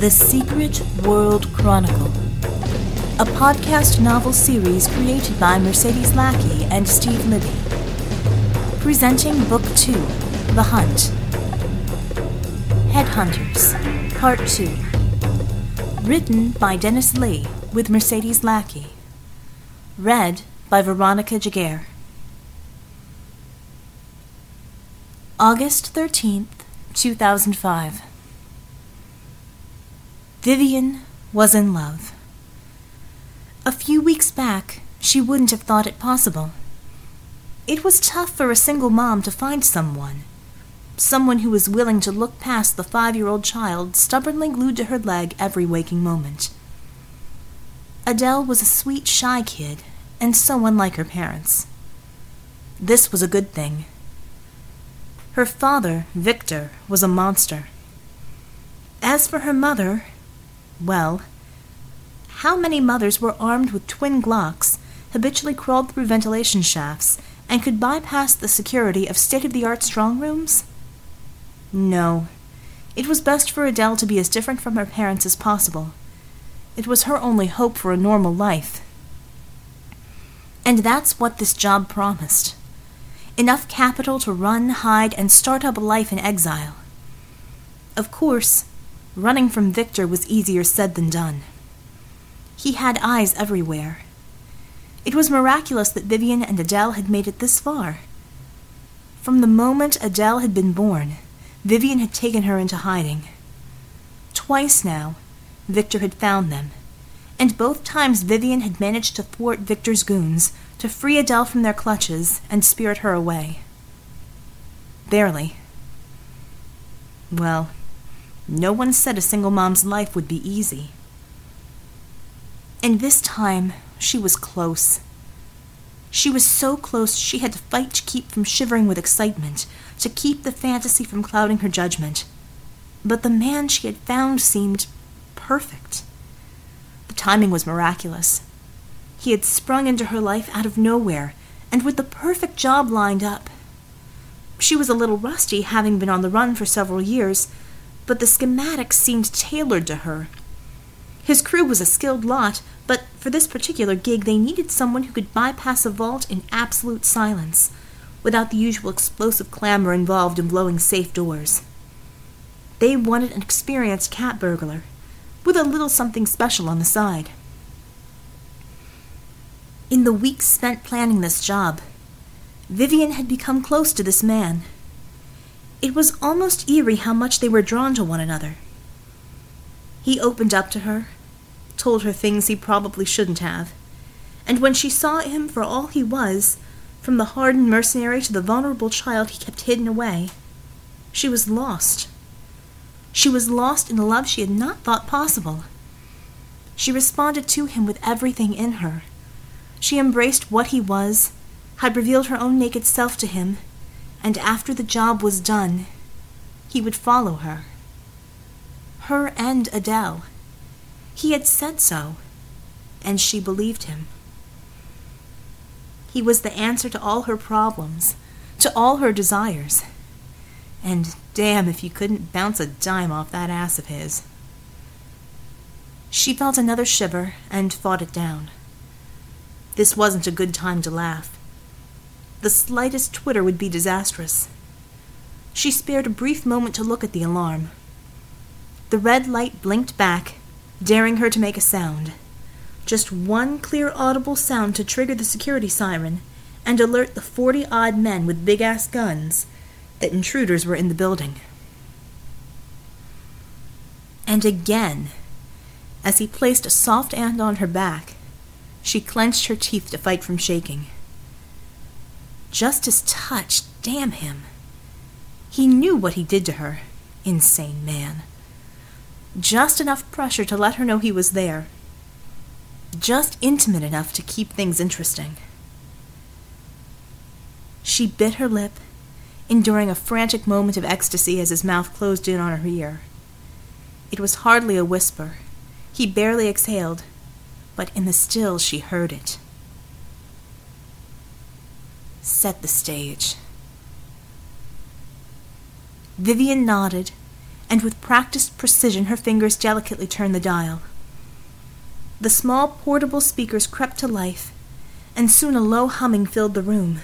The Secret World Chronicle, a podcast novel series created by Mercedes Lackey and Steve Libby. Presenting Book 2 The Hunt. Headhunters, Part 2. Written by Dennis Lee with Mercedes Lackey. Read by Veronica Giguere. August 13th, 2005. Vivian was in love. A few weeks back, she wouldn't have thought it possible. It was tough for a single mom to find someone. Someone who was willing to look past the five year old child stubbornly glued to her leg every waking moment. Adele was a sweet, shy kid, and so unlike her parents. This was a good thing. Her father, Victor, was a monster. As for her mother, well, how many mothers were armed with twin Glocks, habitually crawled through ventilation shafts, and could bypass the security of state of the art strong rooms? No. It was best for Adele to be as different from her parents as possible. It was her only hope for a normal life. And that's what this job promised enough capital to run, hide, and start up a life in exile. Of course, Running from Victor was easier said than done. He had eyes everywhere. It was miraculous that Vivian and Adele had made it this far. From the moment Adele had been born, Vivian had taken her into hiding. Twice now, Victor had found them, and both times Vivian had managed to thwart Victor's goons, to free Adele from their clutches, and spirit her away. Barely. Well, no one said a single mom's life would be easy. And this time, she was close. She was so close she had to fight to keep from shivering with excitement, to keep the fantasy from clouding her judgment. But the man she had found seemed perfect. The timing was miraculous. He had sprung into her life out of nowhere, and with the perfect job lined up. She was a little rusty, having been on the run for several years, but the schematics seemed tailored to her. His crew was a skilled lot, but for this particular gig they needed someone who could bypass a vault in absolute silence, without the usual explosive clamor involved in blowing safe doors. They wanted an experienced cat burglar, with a little something special on the side. In the weeks spent planning this job, Vivian had become close to this man. It was almost eerie how much they were drawn to one another. He opened up to her, told her things he probably shouldn't have, and when she saw him for all he was, from the hardened mercenary to the vulnerable child he kept hidden away, she was lost. She was lost in a love she had not thought possible. She responded to him with everything in her. She embraced what he was, had revealed her own naked self to him, and after the job was done, he would follow her. Her and Adele. He had said so, and she believed him. He was the answer to all her problems, to all her desires. And damn if you couldn't bounce a dime off that ass of his. She felt another shiver and fought it down. This wasn't a good time to laugh. The slightest twitter would be disastrous. She spared a brief moment to look at the alarm. The red light blinked back, daring her to make a sound. Just one clear audible sound to trigger the security siren and alert the forty odd men with big ass guns that intruders were in the building. And again, as he placed a soft hand on her back, she clenched her teeth to fight from shaking. Just his touch, damn him. He knew what he did to her, insane man. Just enough pressure to let her know he was there. Just intimate enough to keep things interesting. She bit her lip, enduring a frantic moment of ecstasy as his mouth closed in on her ear. It was hardly a whisper. He barely exhaled, but in the still she heard it set the stage. Vivian nodded, and with practiced precision her fingers delicately turned the dial. The small portable speakers crept to life, and soon a low humming filled the room.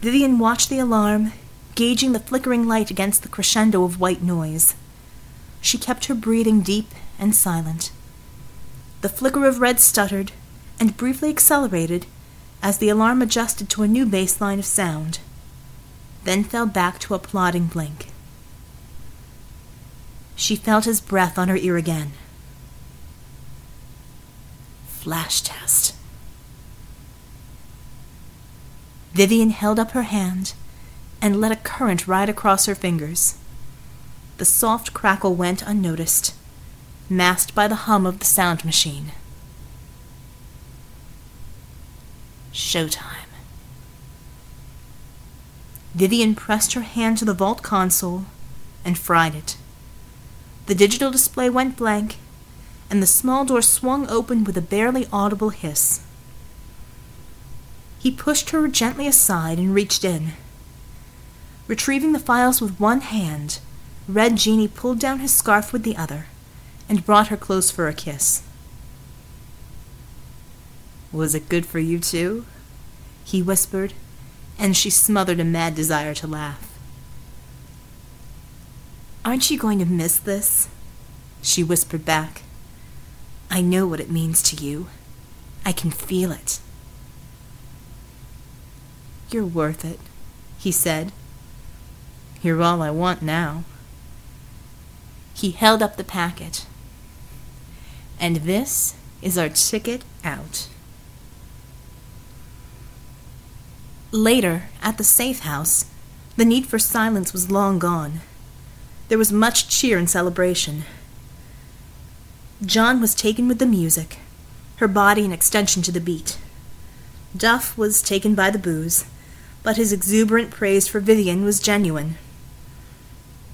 Vivian watched the alarm, gauging the flickering light against the crescendo of white noise. She kept her breathing deep and silent. The flicker of red stuttered and briefly accelerated as the alarm adjusted to a new baseline of sound, then fell back to a plodding blink. She felt his breath on her ear again. Flash test. Vivian held up her hand and let a current ride across her fingers. The soft crackle went unnoticed, masked by the hum of the sound machine. Showtime. Vivian pressed her hand to the vault console and fried it. The digital display went blank, and the small door swung open with a barely audible hiss. He pushed her gently aside and reached in. Retrieving the files with one hand, Red Djinni pulled down his scarf with the other and brought her close for a kiss. Was it good for you too? he whispered, and she smothered a mad desire to laugh. Aren't you going to miss this? she whispered back. I know what it means to you. I can feel it. You're worth it, he said. You're all I want now. He held up the packet. And this is our ticket out. Later, at the safe house, the need for silence was long gone. There was much cheer and celebration. John was taken with the music, her body an extension to the beat. Duff was taken by the booze, but his exuberant praise for Vivian was genuine.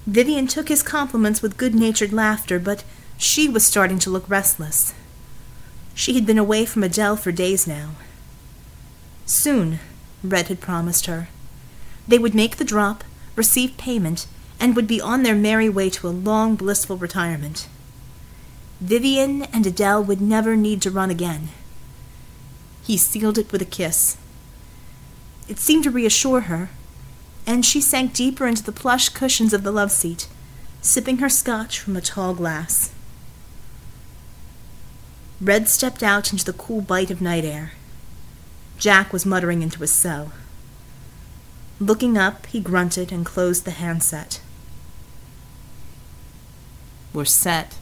Vivian took his compliments with good natured laughter, but she was starting to look restless. She had been away from Adele for days now. Soon, Red had promised her. They would make the drop, receive payment, and would be on their merry way to a long, blissful retirement. Vivian and Adele would never need to run again. He sealed it with a kiss. It seemed to reassure her, and she sank deeper into the plush cushions of the love seat, sipping her scotch from a tall glass. Red stepped out into the cool bite of night air. Jack was muttering into his cell. Looking up, he grunted and closed the handset. We're set,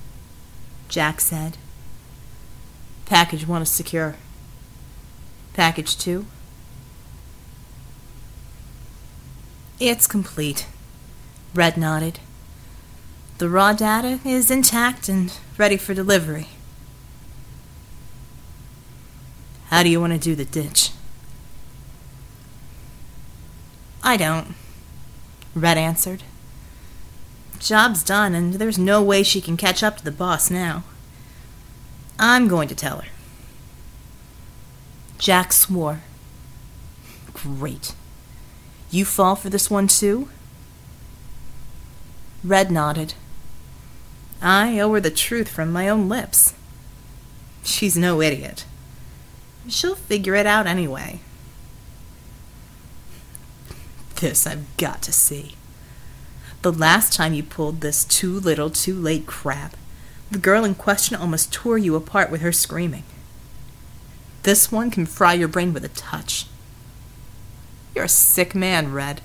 Jack said. Package one is secure. Package two? It's complete. Red nodded. The raw data is intact and ready for delivery. How do you want to do the ditch? I don't, Red answered. Job's done, and there's no way she can catch up to the boss now. I'm going to tell her. Jack swore. Great. You fall for this one too? Red nodded. I owe her the truth from my own lips. She's no idiot. She'll figure it out anyway. This I've got to see. The last time you pulled this too little, too late crap, the girl in question almost tore you apart with her screaming. This one can fry your brain with a touch. You're a sick man, Red.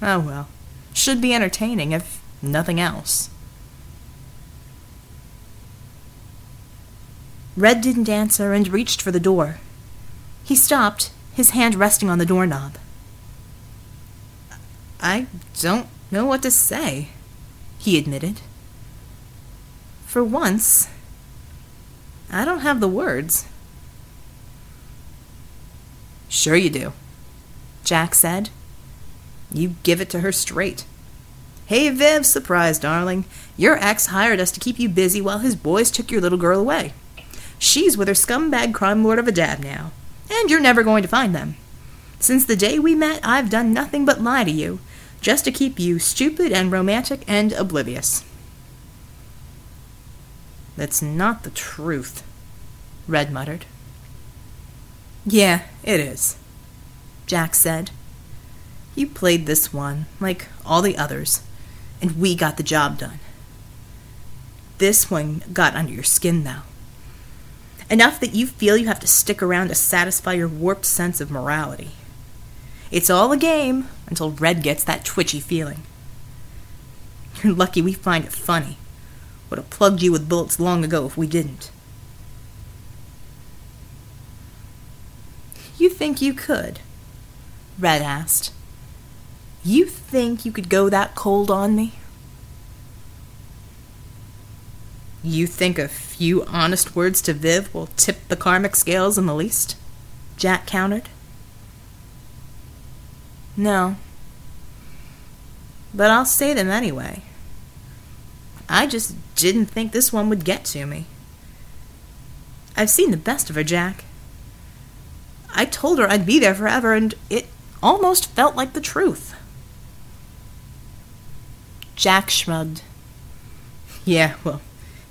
Oh well. Should be entertaining, if nothing else. Red didn't answer and reached for the door. He stopped, his hand resting on the doorknob. I don't know what to say, he admitted. For once, I don't have the words. Sure you do. Jack said. You give it to her straight. Hey, Viv, surprise, darling. Your ex hired us to keep you busy while his boys took your little girl away. She's with her scumbag crime lord of a dad now, and you're never going to find them. Since the day we met, I've done nothing but lie to you, just to keep you stupid and romantic and oblivious. That's not the truth, Red muttered. Yeah, it is, Jack said. You played this one, like all the others, and we got the job done. This one got under your skin, though. Enough that you feel you have to stick around to satisfy your warped sense of morality. It's all a game until Red gets that twitchy feeling. You're lucky we find it funny. Would have plugged you with bullets long ago if we didn't. You think you could? Red asked. You think you could go that cold on me? You think a few honest words to Viv will tip the karmic scales in the least? Jack countered. No. But I'll say them anyway. I just didn't think this one would get to me. I've seen the best of her, Jack. I told her I'd be there forever, and it almost felt like the truth. Jack shrugged. Yeah, well,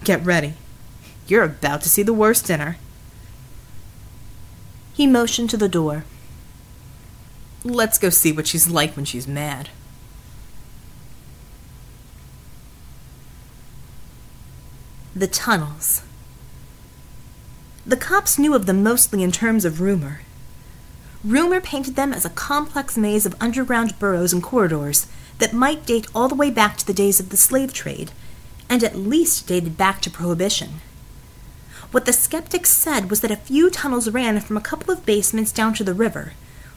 get ready. You're about to see the worst in her. He motioned to the door. Let's go see what she's like when she's mad. The tunnels. The cops knew of them mostly in terms of rumor. Rumor painted them as a complex maze of underground burrows and corridors that might date all the way back to the days of the slave trade, and at least dated back to Prohibition. What the skeptics said was that a few tunnels ran from a couple of basements down to the river,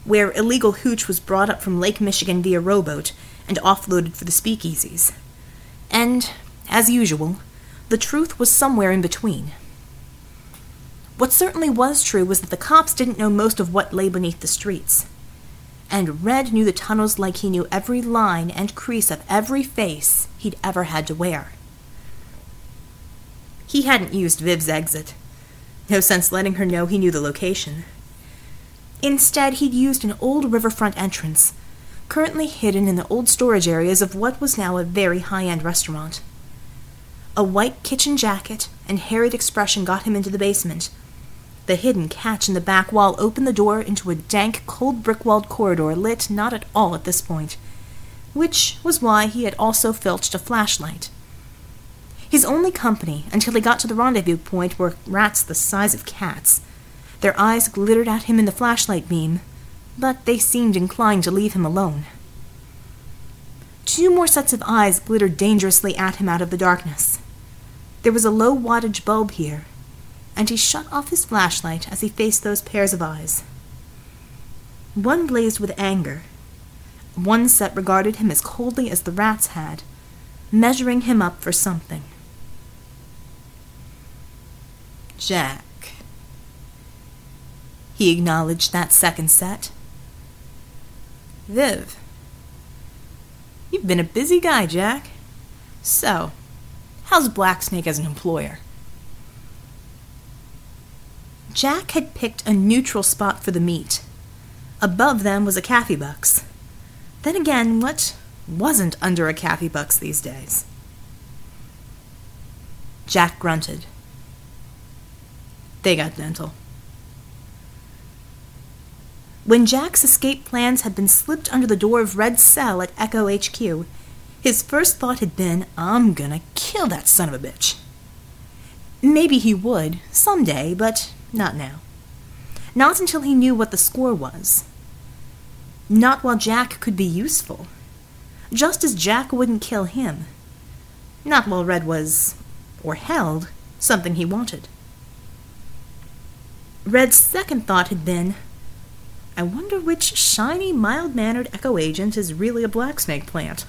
where illegal hooch was brought up from Lake Michigan via rowboat and offloaded for the speakeasies. And, as usual, the truth was somewhere in between. What certainly was true was that the cops didn't know most of what lay beneath the streets. And Red knew the tunnels like he knew every line and crease of every face he'd ever had to wear. He hadn't used Viv's exit. No sense letting her know he knew the location. Instead, he'd used an old riverfront entrance, currently hidden in the old storage areas of what was now a very high end restaurant. A white kitchen jacket and harried expression got him into the basement. The hidden catch in the back wall opened the door into a dank, cold brick walled corridor lit not at all at this point, which was why he had also filched a flashlight. His only company until he got to the rendezvous point were rats the size of cats. Their eyes glittered at him in the flashlight beam, but they seemed inclined to leave him alone. Two more sets of eyes glittered dangerously at him out of the darkness. There was a low wattage bulb here, and he shut off his flashlight as he faced those pairs of eyes. One blazed with anger. One set regarded him as coldly as the rats had, measuring him up for something. Jack. He acknowledged that second set. Viv. You've been a busy guy, Jack. So, How's Blacksnake as an employer? Jack had picked a neutral spot for the meet. Above them was a Kaffee Bucks. Then again, what wasn't under a Kaffee Bucks these days? Jack grunted. They got dental. When Jack's escape plans had been slipped under the door of Red's cell at Echo HQ, his first thought had been, I'm gonna kill that son of a bitch. Maybe he would, someday, but not now. Not until he knew what the score was. Not while Jack could be useful. Just as Jack wouldn't kill him. Not while Red was, or held, something he wanted. Red's second thought had been, I wonder which shiny, mild mannered echo agent is really a blacksnake plant.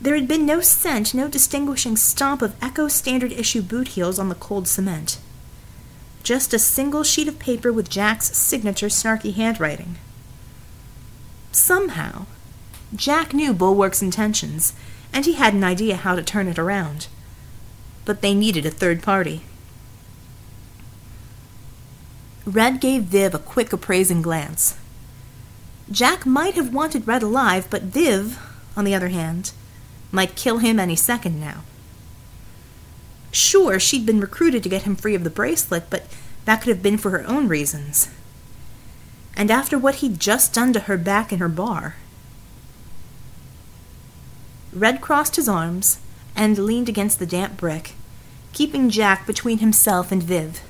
There had been no scent, no distinguishing stomp of Echo Standard Issue boot heels on the cold cement. Just a single sheet of paper with Jack's signature snarky handwriting. Somehow, Jack knew Bulwark's intentions, and he had an idea how to turn it around. But they needed a third party. Red gave Viv a quick appraising glance. Jack might have wanted Red alive, but Viv, on the other hand, might kill him any second now. Sure, she'd been recruited to get him free of the bracelet, but that could have been for her own reasons. And after what he'd just done to her back in her bar. Red crossed his arms and leaned against the damp brick, keeping Jack between himself and Viv.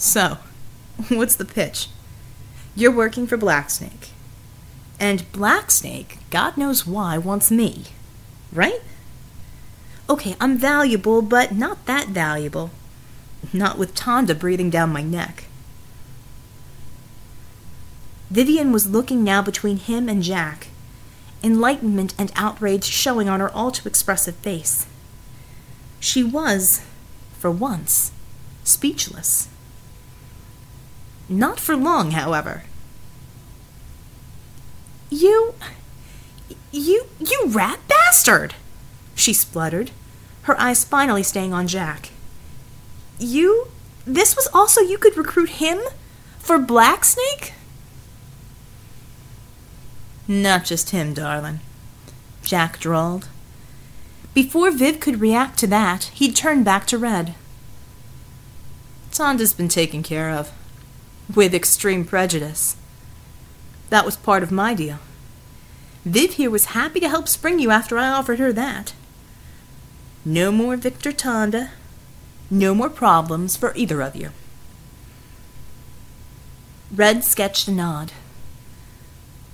So, what's the pitch? You're working for Blacksnake. And Blacksnake, God knows why, wants me. Right? Okay, I'm valuable, but not that valuable. Not with Tonda breathing down my neck. Vivian was looking now between him and Jack, enlightenment and outrage showing on her all too expressive face. She was, for once, speechless. Not for long, however. You. You. You rat bastard! She spluttered, her eyes finally staying on Jack. You. This was also you could recruit him? For Blacksnake? Not just him, darling, Jack drawled. Before Viv could react to that, he'd turned back to Red. Tonda's been taken care of with extreme prejudice. That was part of my deal. Viv here was happy to help spring you after I offered her that. No more Victor Tonda. No more problems for either of you. Red sketched a nod.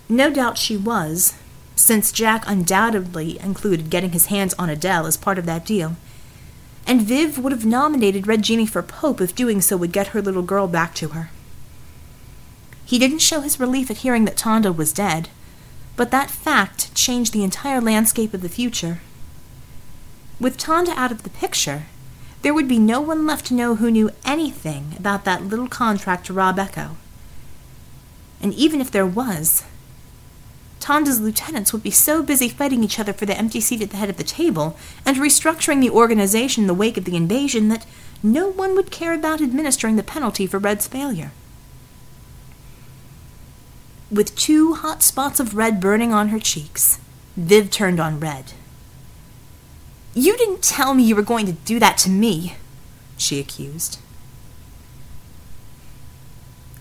No doubt she was, since Jack undoubtedly included getting his hands on Adele as part of that deal. And Viv would have nominated Red Djinni for Pope if doing so would get her little girl back to her. He didn't show his relief at hearing that Tonda was dead, but that fact changed the entire landscape of the future. With Tonda out of the picture, there would be no one left to know who knew anything about that little contract to rob Echo. And even if there was, Tonda's lieutenants would be so busy fighting each other for the empty seat at the head of the table and restructuring the organization in the wake of the invasion that no one would care about administering the penalty for Red's failure. With two hot spots of red burning on her cheeks, Viv turned on Red. You didn't tell me you were going to do that to me, she accused.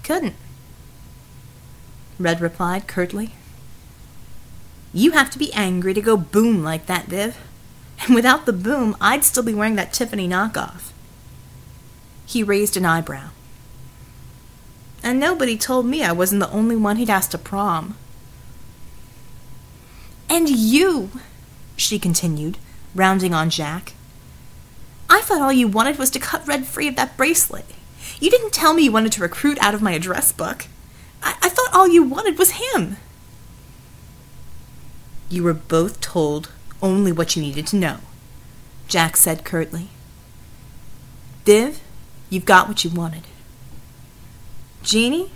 Couldn't. Red replied curtly. You have to be angry to go boom like that, Viv. And without the boom, I'd still be wearing that Tiffany knockoff. He raised an eyebrow and nobody told me I wasn't the only one he'd asked to prom. And you, she continued, rounding on Jack. I thought all you wanted was to cut Red free of that bracelet. You didn't tell me you wanted to recruit out of my address book. I, I thought all you wanted was him. You were both told only what you needed to know, Jack said curtly. Viv, you've got what you wanted. Djinni,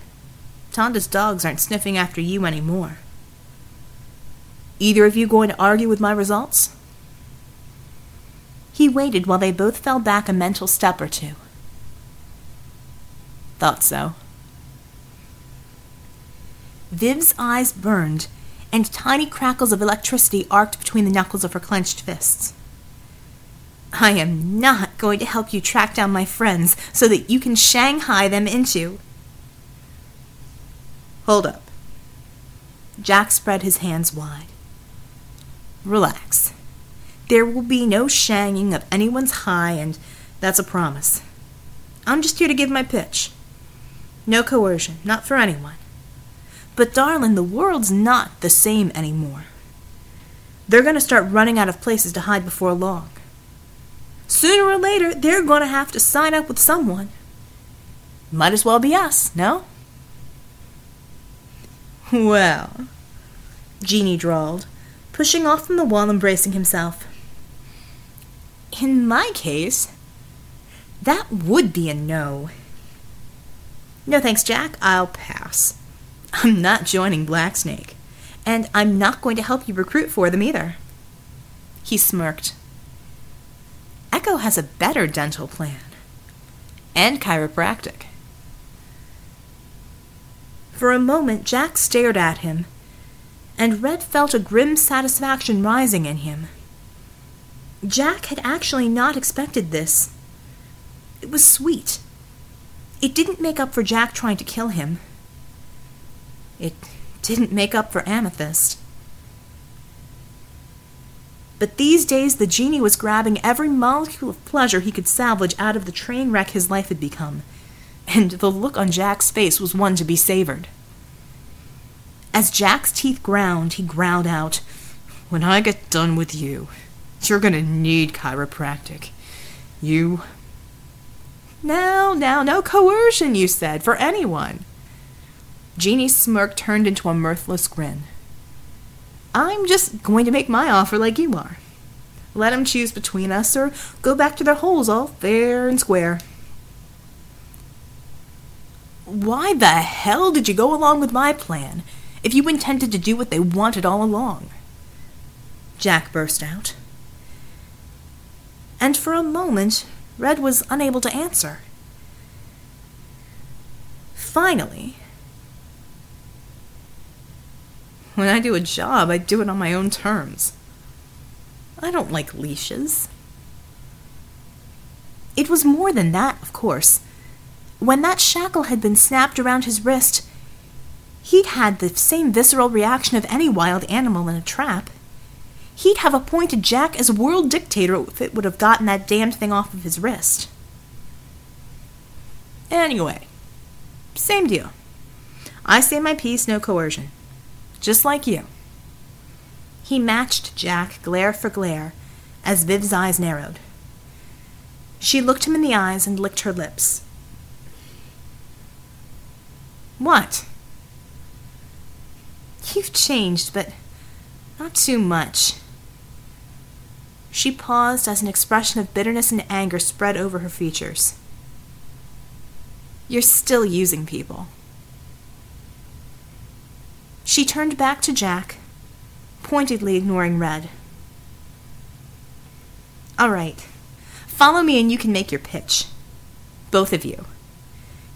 Tonda's dogs aren't sniffing after you anymore. Either of you going to argue with my results? He waited while they both fell back a mental step or two. Thought so. Viv's eyes burned, and tiny crackles of electricity arced between the knuckles of her clenched fists. I am not going to help you track down my friends so that you can Shanghai them into. Hold up. Jack spread his hands wide. Relax. There will be no shanging of anyone's high, and that's a promise. I'm just here to give my pitch. No coercion, not for anyone. But, darling, the world's not the same anymore. They're going to start running out of places to hide before long. Sooner or later, they're going to have to sign up with someone. Might as well be us, no? Well, Djinni drawled, pushing off from the wall and bracing himself. In my case, that would be a no. No thanks, Jack. I'll pass. I'm not joining Blacksnake, and I'm not going to help you recruit for them either. He smirked. Echo has a better dental plan and chiropractic. For a moment, Jack stared at him, and Red felt a grim satisfaction rising in him. Jack had actually not expected this. It was sweet. It didn't make up for Jack trying to kill him. It didn't make up for Amethyst. But these days the Djinni was grabbing every molecule of pleasure he could salvage out of the train wreck his life had become, and the look on Jack's face was one to be savored. As Jack's teeth ground, he growled out, When I get done with you, you're gonna need chiropractic. You. Now, now, no coercion, you said, for anyone. Djinni's smirk turned into a mirthless grin. I'm just going to make my offer like you are. Let 'em choose between us or go back to their holes all fair and square. Why the hell did you go along with my plan if you intended to do what they wanted all along? Jack burst out and for a moment Red was unable to answer. Finally, when I do a job, I do it on my own terms. I don't like leashes. It was more than that, of course. When that shackle had been snapped around his wrist, he'd had the same visceral reaction of any wild animal in a trap. He'd have appointed Jack as world dictator if it would have gotten that damned thing off of his wrist. Anyway, same deal. I say my piece, no coercion. Just like you. He matched Jack glare for glare as Viv's eyes narrowed. She looked him in the eyes and licked her lips. What? You've changed, but not too much. She paused as an expression of bitterness and anger spread over her features. You're still using people. She turned back to Jack, pointedly ignoring Red. All right. Follow me and you can make your pitch. Both of you.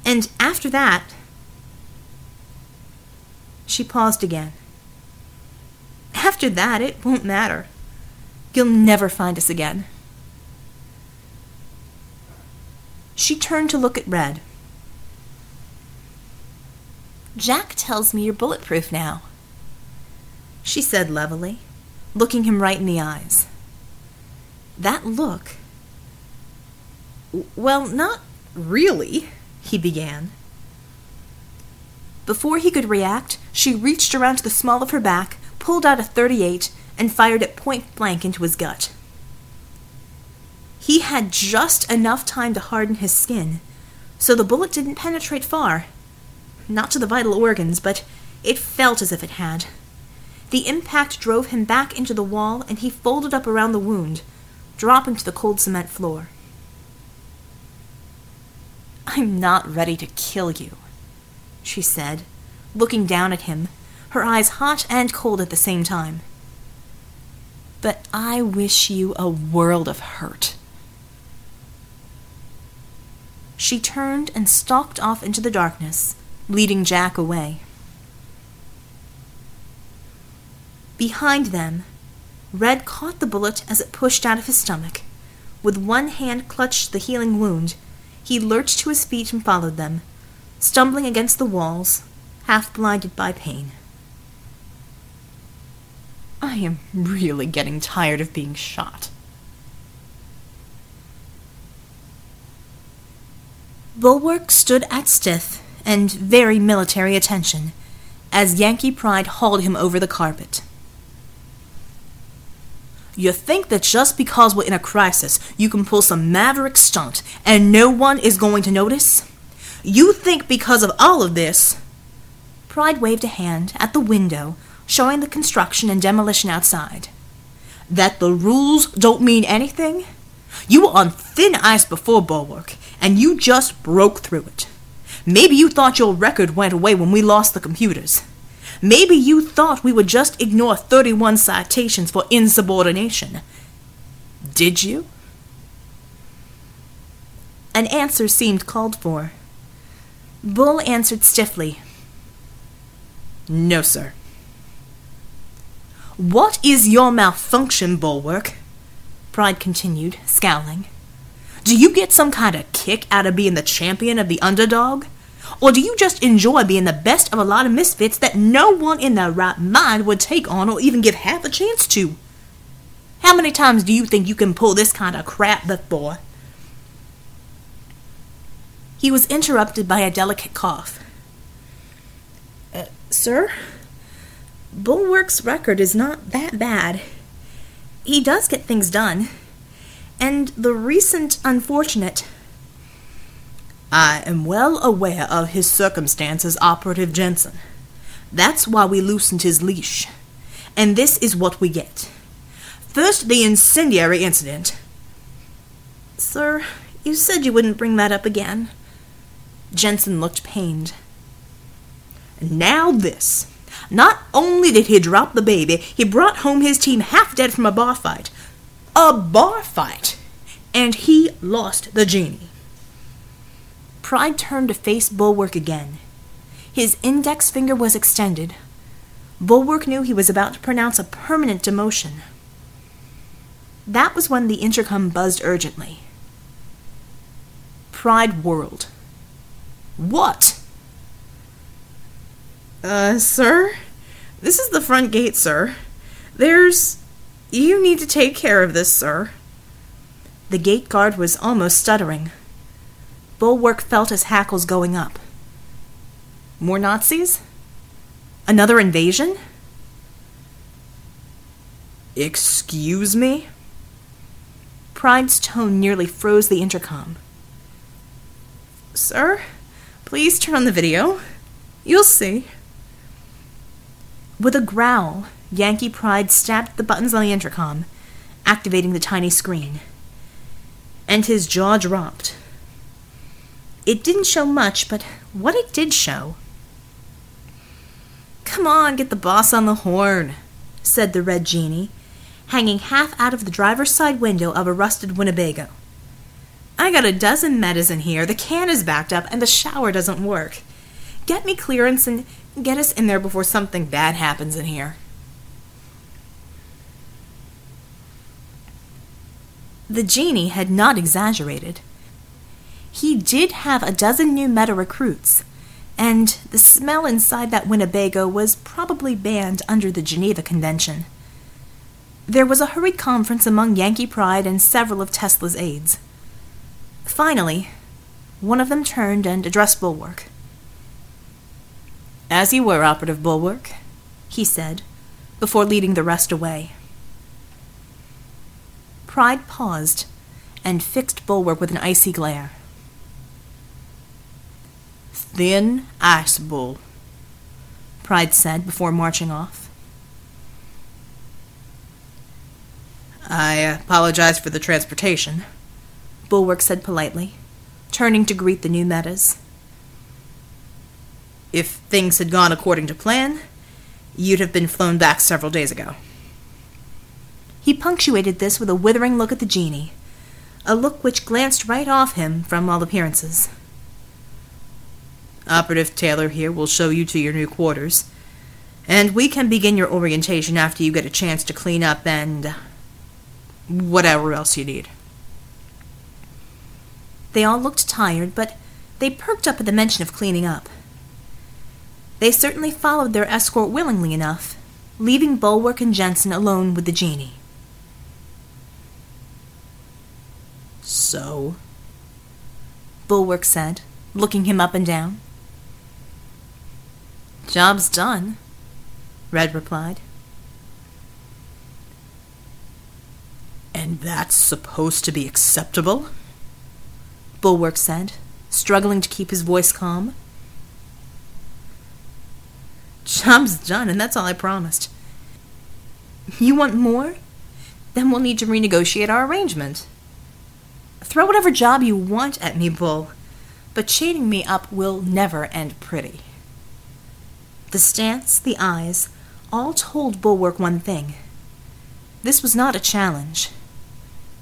And after that. She paused again. After that, it won't matter. You'll never find us again. She turned to look at Red. Jack tells me you're bulletproof now, she said levelly, looking him right in the eyes. That look. Well, not really, he began. Before he could react, she reached around to the small of her back, pulled out a 38, and fired it point blank into his gut. He had just enough time to harden his skin, so the bullet didn't penetrate far. Not to the vital organs, but it felt as if it had. The impact drove him back into the wall, and he folded up around the wound, dropping to the cold cement floor. I'm not ready to kill you, she said, looking down at him, her eyes hot and cold at the same time but I wish you a world of hurt. She turned and stalked off into the darkness, leading Jack away. Behind them, Red caught the bullet as it pushed out of his stomach. With one hand clutched the healing wound, he lurched to his feet and followed them, stumbling against the walls, half blinded by pain. I am really getting tired of being shot. Bulwark stood at stiff and very military attention as Yankee Pride hauled him over the carpet. You think that just because we're in a crisis, you can pull some maverick stunt and no one is going to notice? You think because of all of this. Pride waved a hand at the window showing the construction and demolition outside. That the rules don't mean anything? You were on thin ice before Bulwark, and you just broke through it. Maybe you thought your record went away when we lost the computers. Maybe you thought we would just ignore 31 citations for insubordination. Did you? An answer seemed called for. Bull answered stiffly. No, sir. What is your malfunction, Bulwark? Pride continued, scowling. Do you get some kind of kick out of being the champion of the underdog? Or do you just enjoy being the best of a lot of misfits that no one in their right mind would take on or even give half a chance to? How many times do you think you can pull this kind of crap before? He was interrupted by a delicate cough. Uh, sir, Bulwark's record is not that bad. He does get things done. And the recent unfortunate. I am well aware of his circumstances, Operative Jensen. That's why we loosened his leash. And this is what we get. First, the incendiary incident. Sir, you said you wouldn't bring that up again. Jensen looked pained. Now this. Not only did he drop the baby, he brought home his team half dead from a bar fight. A bar fight! And he lost the Djinni. Pride turned to face Bulwark again. His index finger was extended. Bulwark knew he was about to pronounce a permanent demotion. That was when the intercom buzzed urgently. Pride whirled. What? Uh, sir? This is the front gate, sir. There's. You need to take care of this, sir. The gate guard was almost stuttering. Bulwark felt his hackles going up. More Nazis? Another invasion? Excuse me? Pride's tone nearly froze the intercom. Sir, please turn on the video. You'll see. With a growl, Yankee Pride stabbed the buttons on the intercom, activating the tiny screen. And his jaw dropped. It didn't show much, but what it did show. Come on, get the boss on the horn, said the Red Djinni, hanging half out of the driver's side window of a rusted Winnebago. I got a dozen metas in here, the can is backed up, and the shower doesn't work. Get me clearance and get us in there before something bad happens in here. The Djinni had not exaggerated. He did have a dozen new meta recruits, and the smell inside that Winnebago was probably banned under the Geneva Convention. There was a hurried conference among Yankee Pride and several of Tesla's aides. Finally, one of them turned and addressed Bulwark. As you were, Operative Bulwark, he said, before leading the rest away. Pride paused and fixed Bulwark with an icy glare. Thin ice bull, Pride said before marching off. I apologize for the transportation, Bulwark said politely, turning to greet the new metas. If things had gone according to plan, you'd have been flown back several days ago. He punctuated this with a withering look at the Djinni, a look which glanced right off him from all appearances. Operative Taylor here will show you to your new quarters, and we can begin your orientation after you get a chance to clean up and whatever else you need. They all looked tired, but they perked up at the mention of cleaning up. They certainly followed their escort willingly enough, leaving Bulwark and Jensen alone with the Djinni. So? Bulwark said, looking him up and down. Job's done, Red replied. And that's supposed to be acceptable? Bulwark said, struggling to keep his voice calm. Job's done, and that's all I promised. You want more? Then we'll need to renegotiate our arrangement. Throw whatever job you want at me, Bull, but chaining me up will never end pretty. The stance, the eyes, all told Bulwark one thing. This was not a challenge.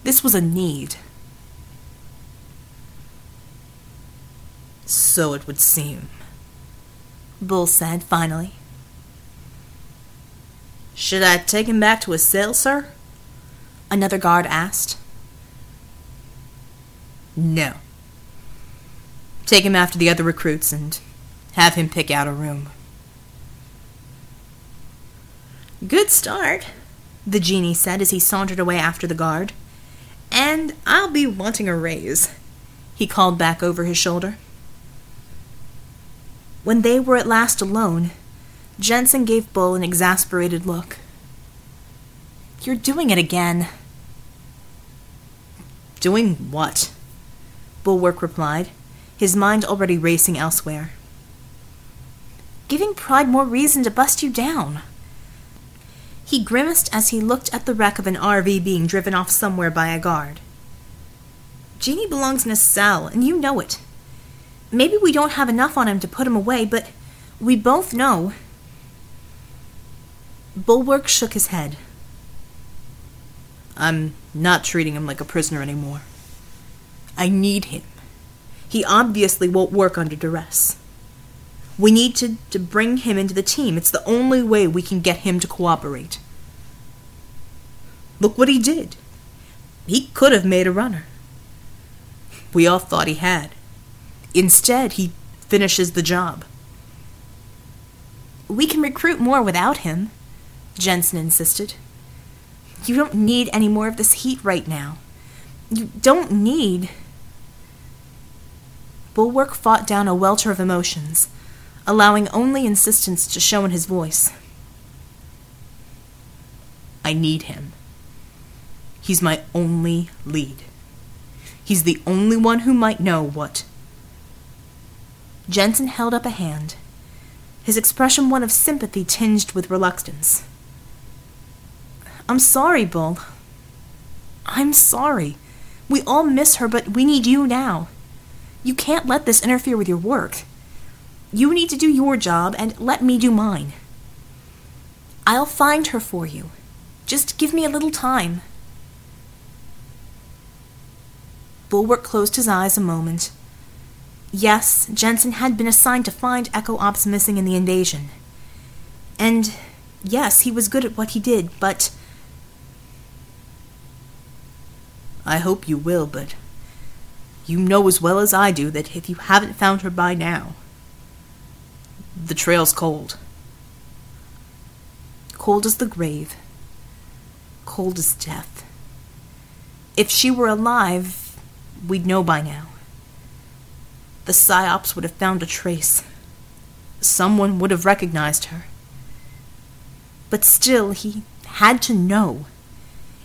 This was a need. So it would seem. Bull said finally. Should I take him back to his cell, sir? Another guard asked. No. Take him after the other recruits and have him pick out a room. Good start, the Djinni said as he sauntered away after the guard. And I'll be wanting a raise, he called back over his shoulder. When they were at last alone, Jensen gave Bull an exasperated look. You're doing it again. Doing what? Bulwark replied, his mind already racing elsewhere. Giving Pride more reason to bust you down. He grimaced as he looked at the wreck of an RV being driven off somewhere by a guard. Djinni belongs in a cell, and you know it. Maybe we don't have enough on him to put him away, but we both know. Bulwark shook his head. I'm not treating him like a prisoner anymore. I need him. He obviously won't work under duress. We need to, to bring him into the team. It's the only way we can get him to cooperate. Look what he did. He could have made a runner. We all thought he had. Instead, he finishes the job. We can recruit more without him, Jensen insisted. You don't need any more of this heat right now. You don't need. Bulwark fought down a welter of emotions, allowing only insistence to show in his voice. I need him. He's my only lead. He's the only one who might know what. Jensen held up a hand, his expression one of sympathy tinged with reluctance. I'm sorry, Bull. I'm sorry. We all miss her, but we need you now. You can't let this interfere with your work. You need to do your job and let me do mine. I'll find her for you. Just give me a little time. Bulwark closed his eyes a moment. Yes, Jensen had been assigned to find Echo Ops missing in the invasion. And yes, he was good at what he did, but. I hope you will, but you know as well as I do that if you haven't found her by now, the trail's cold. Cold as the grave. Cold as death. If she were alive, we'd know by now. The PsiOps would have found a trace. Someone would have recognized her. But still, he had to know.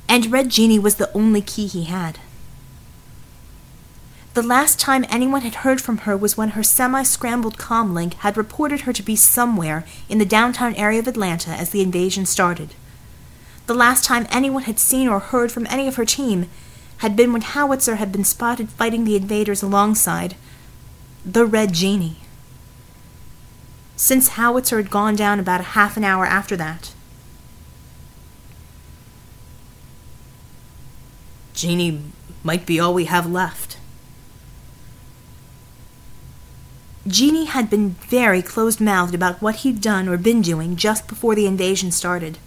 And Red Djinni was the only key he had. The last time anyone had heard from her was when her semi scrambled comlink had reported her to be somewhere in the downtown area of Atlanta as the invasion started. The last time anyone had seen or heard from any of her team had been when Howitzer had been spotted fighting the invaders alongside the Red Djinni. Since Howitzer had gone down about a half an hour after that. Djinni might be all we have left. Djinni had been very closed mouthed about what he'd done or been doing just before the invasion started.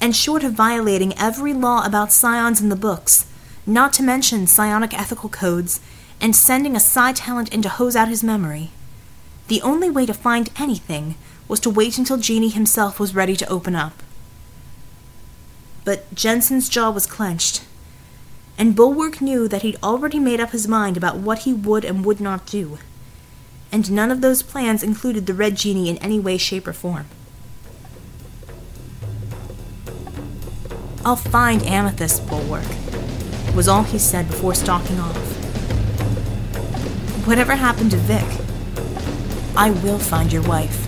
And short of violating every law about psions in the books, not to mention psionic ethical codes, and sending a psi talent in to hose out his memory, the only way to find anything was to wait until Djinni himself was ready to open up. But Jensen's jaw was clenched, and Bulwark knew that he'd already made up his mind about what he would and would not do and none of those plans included the Red Djinni in any way, shape, or form. I'll find Amethyst, Bulwark, was all he said before stalking off. Whatever happened to Vic, I will find your wife.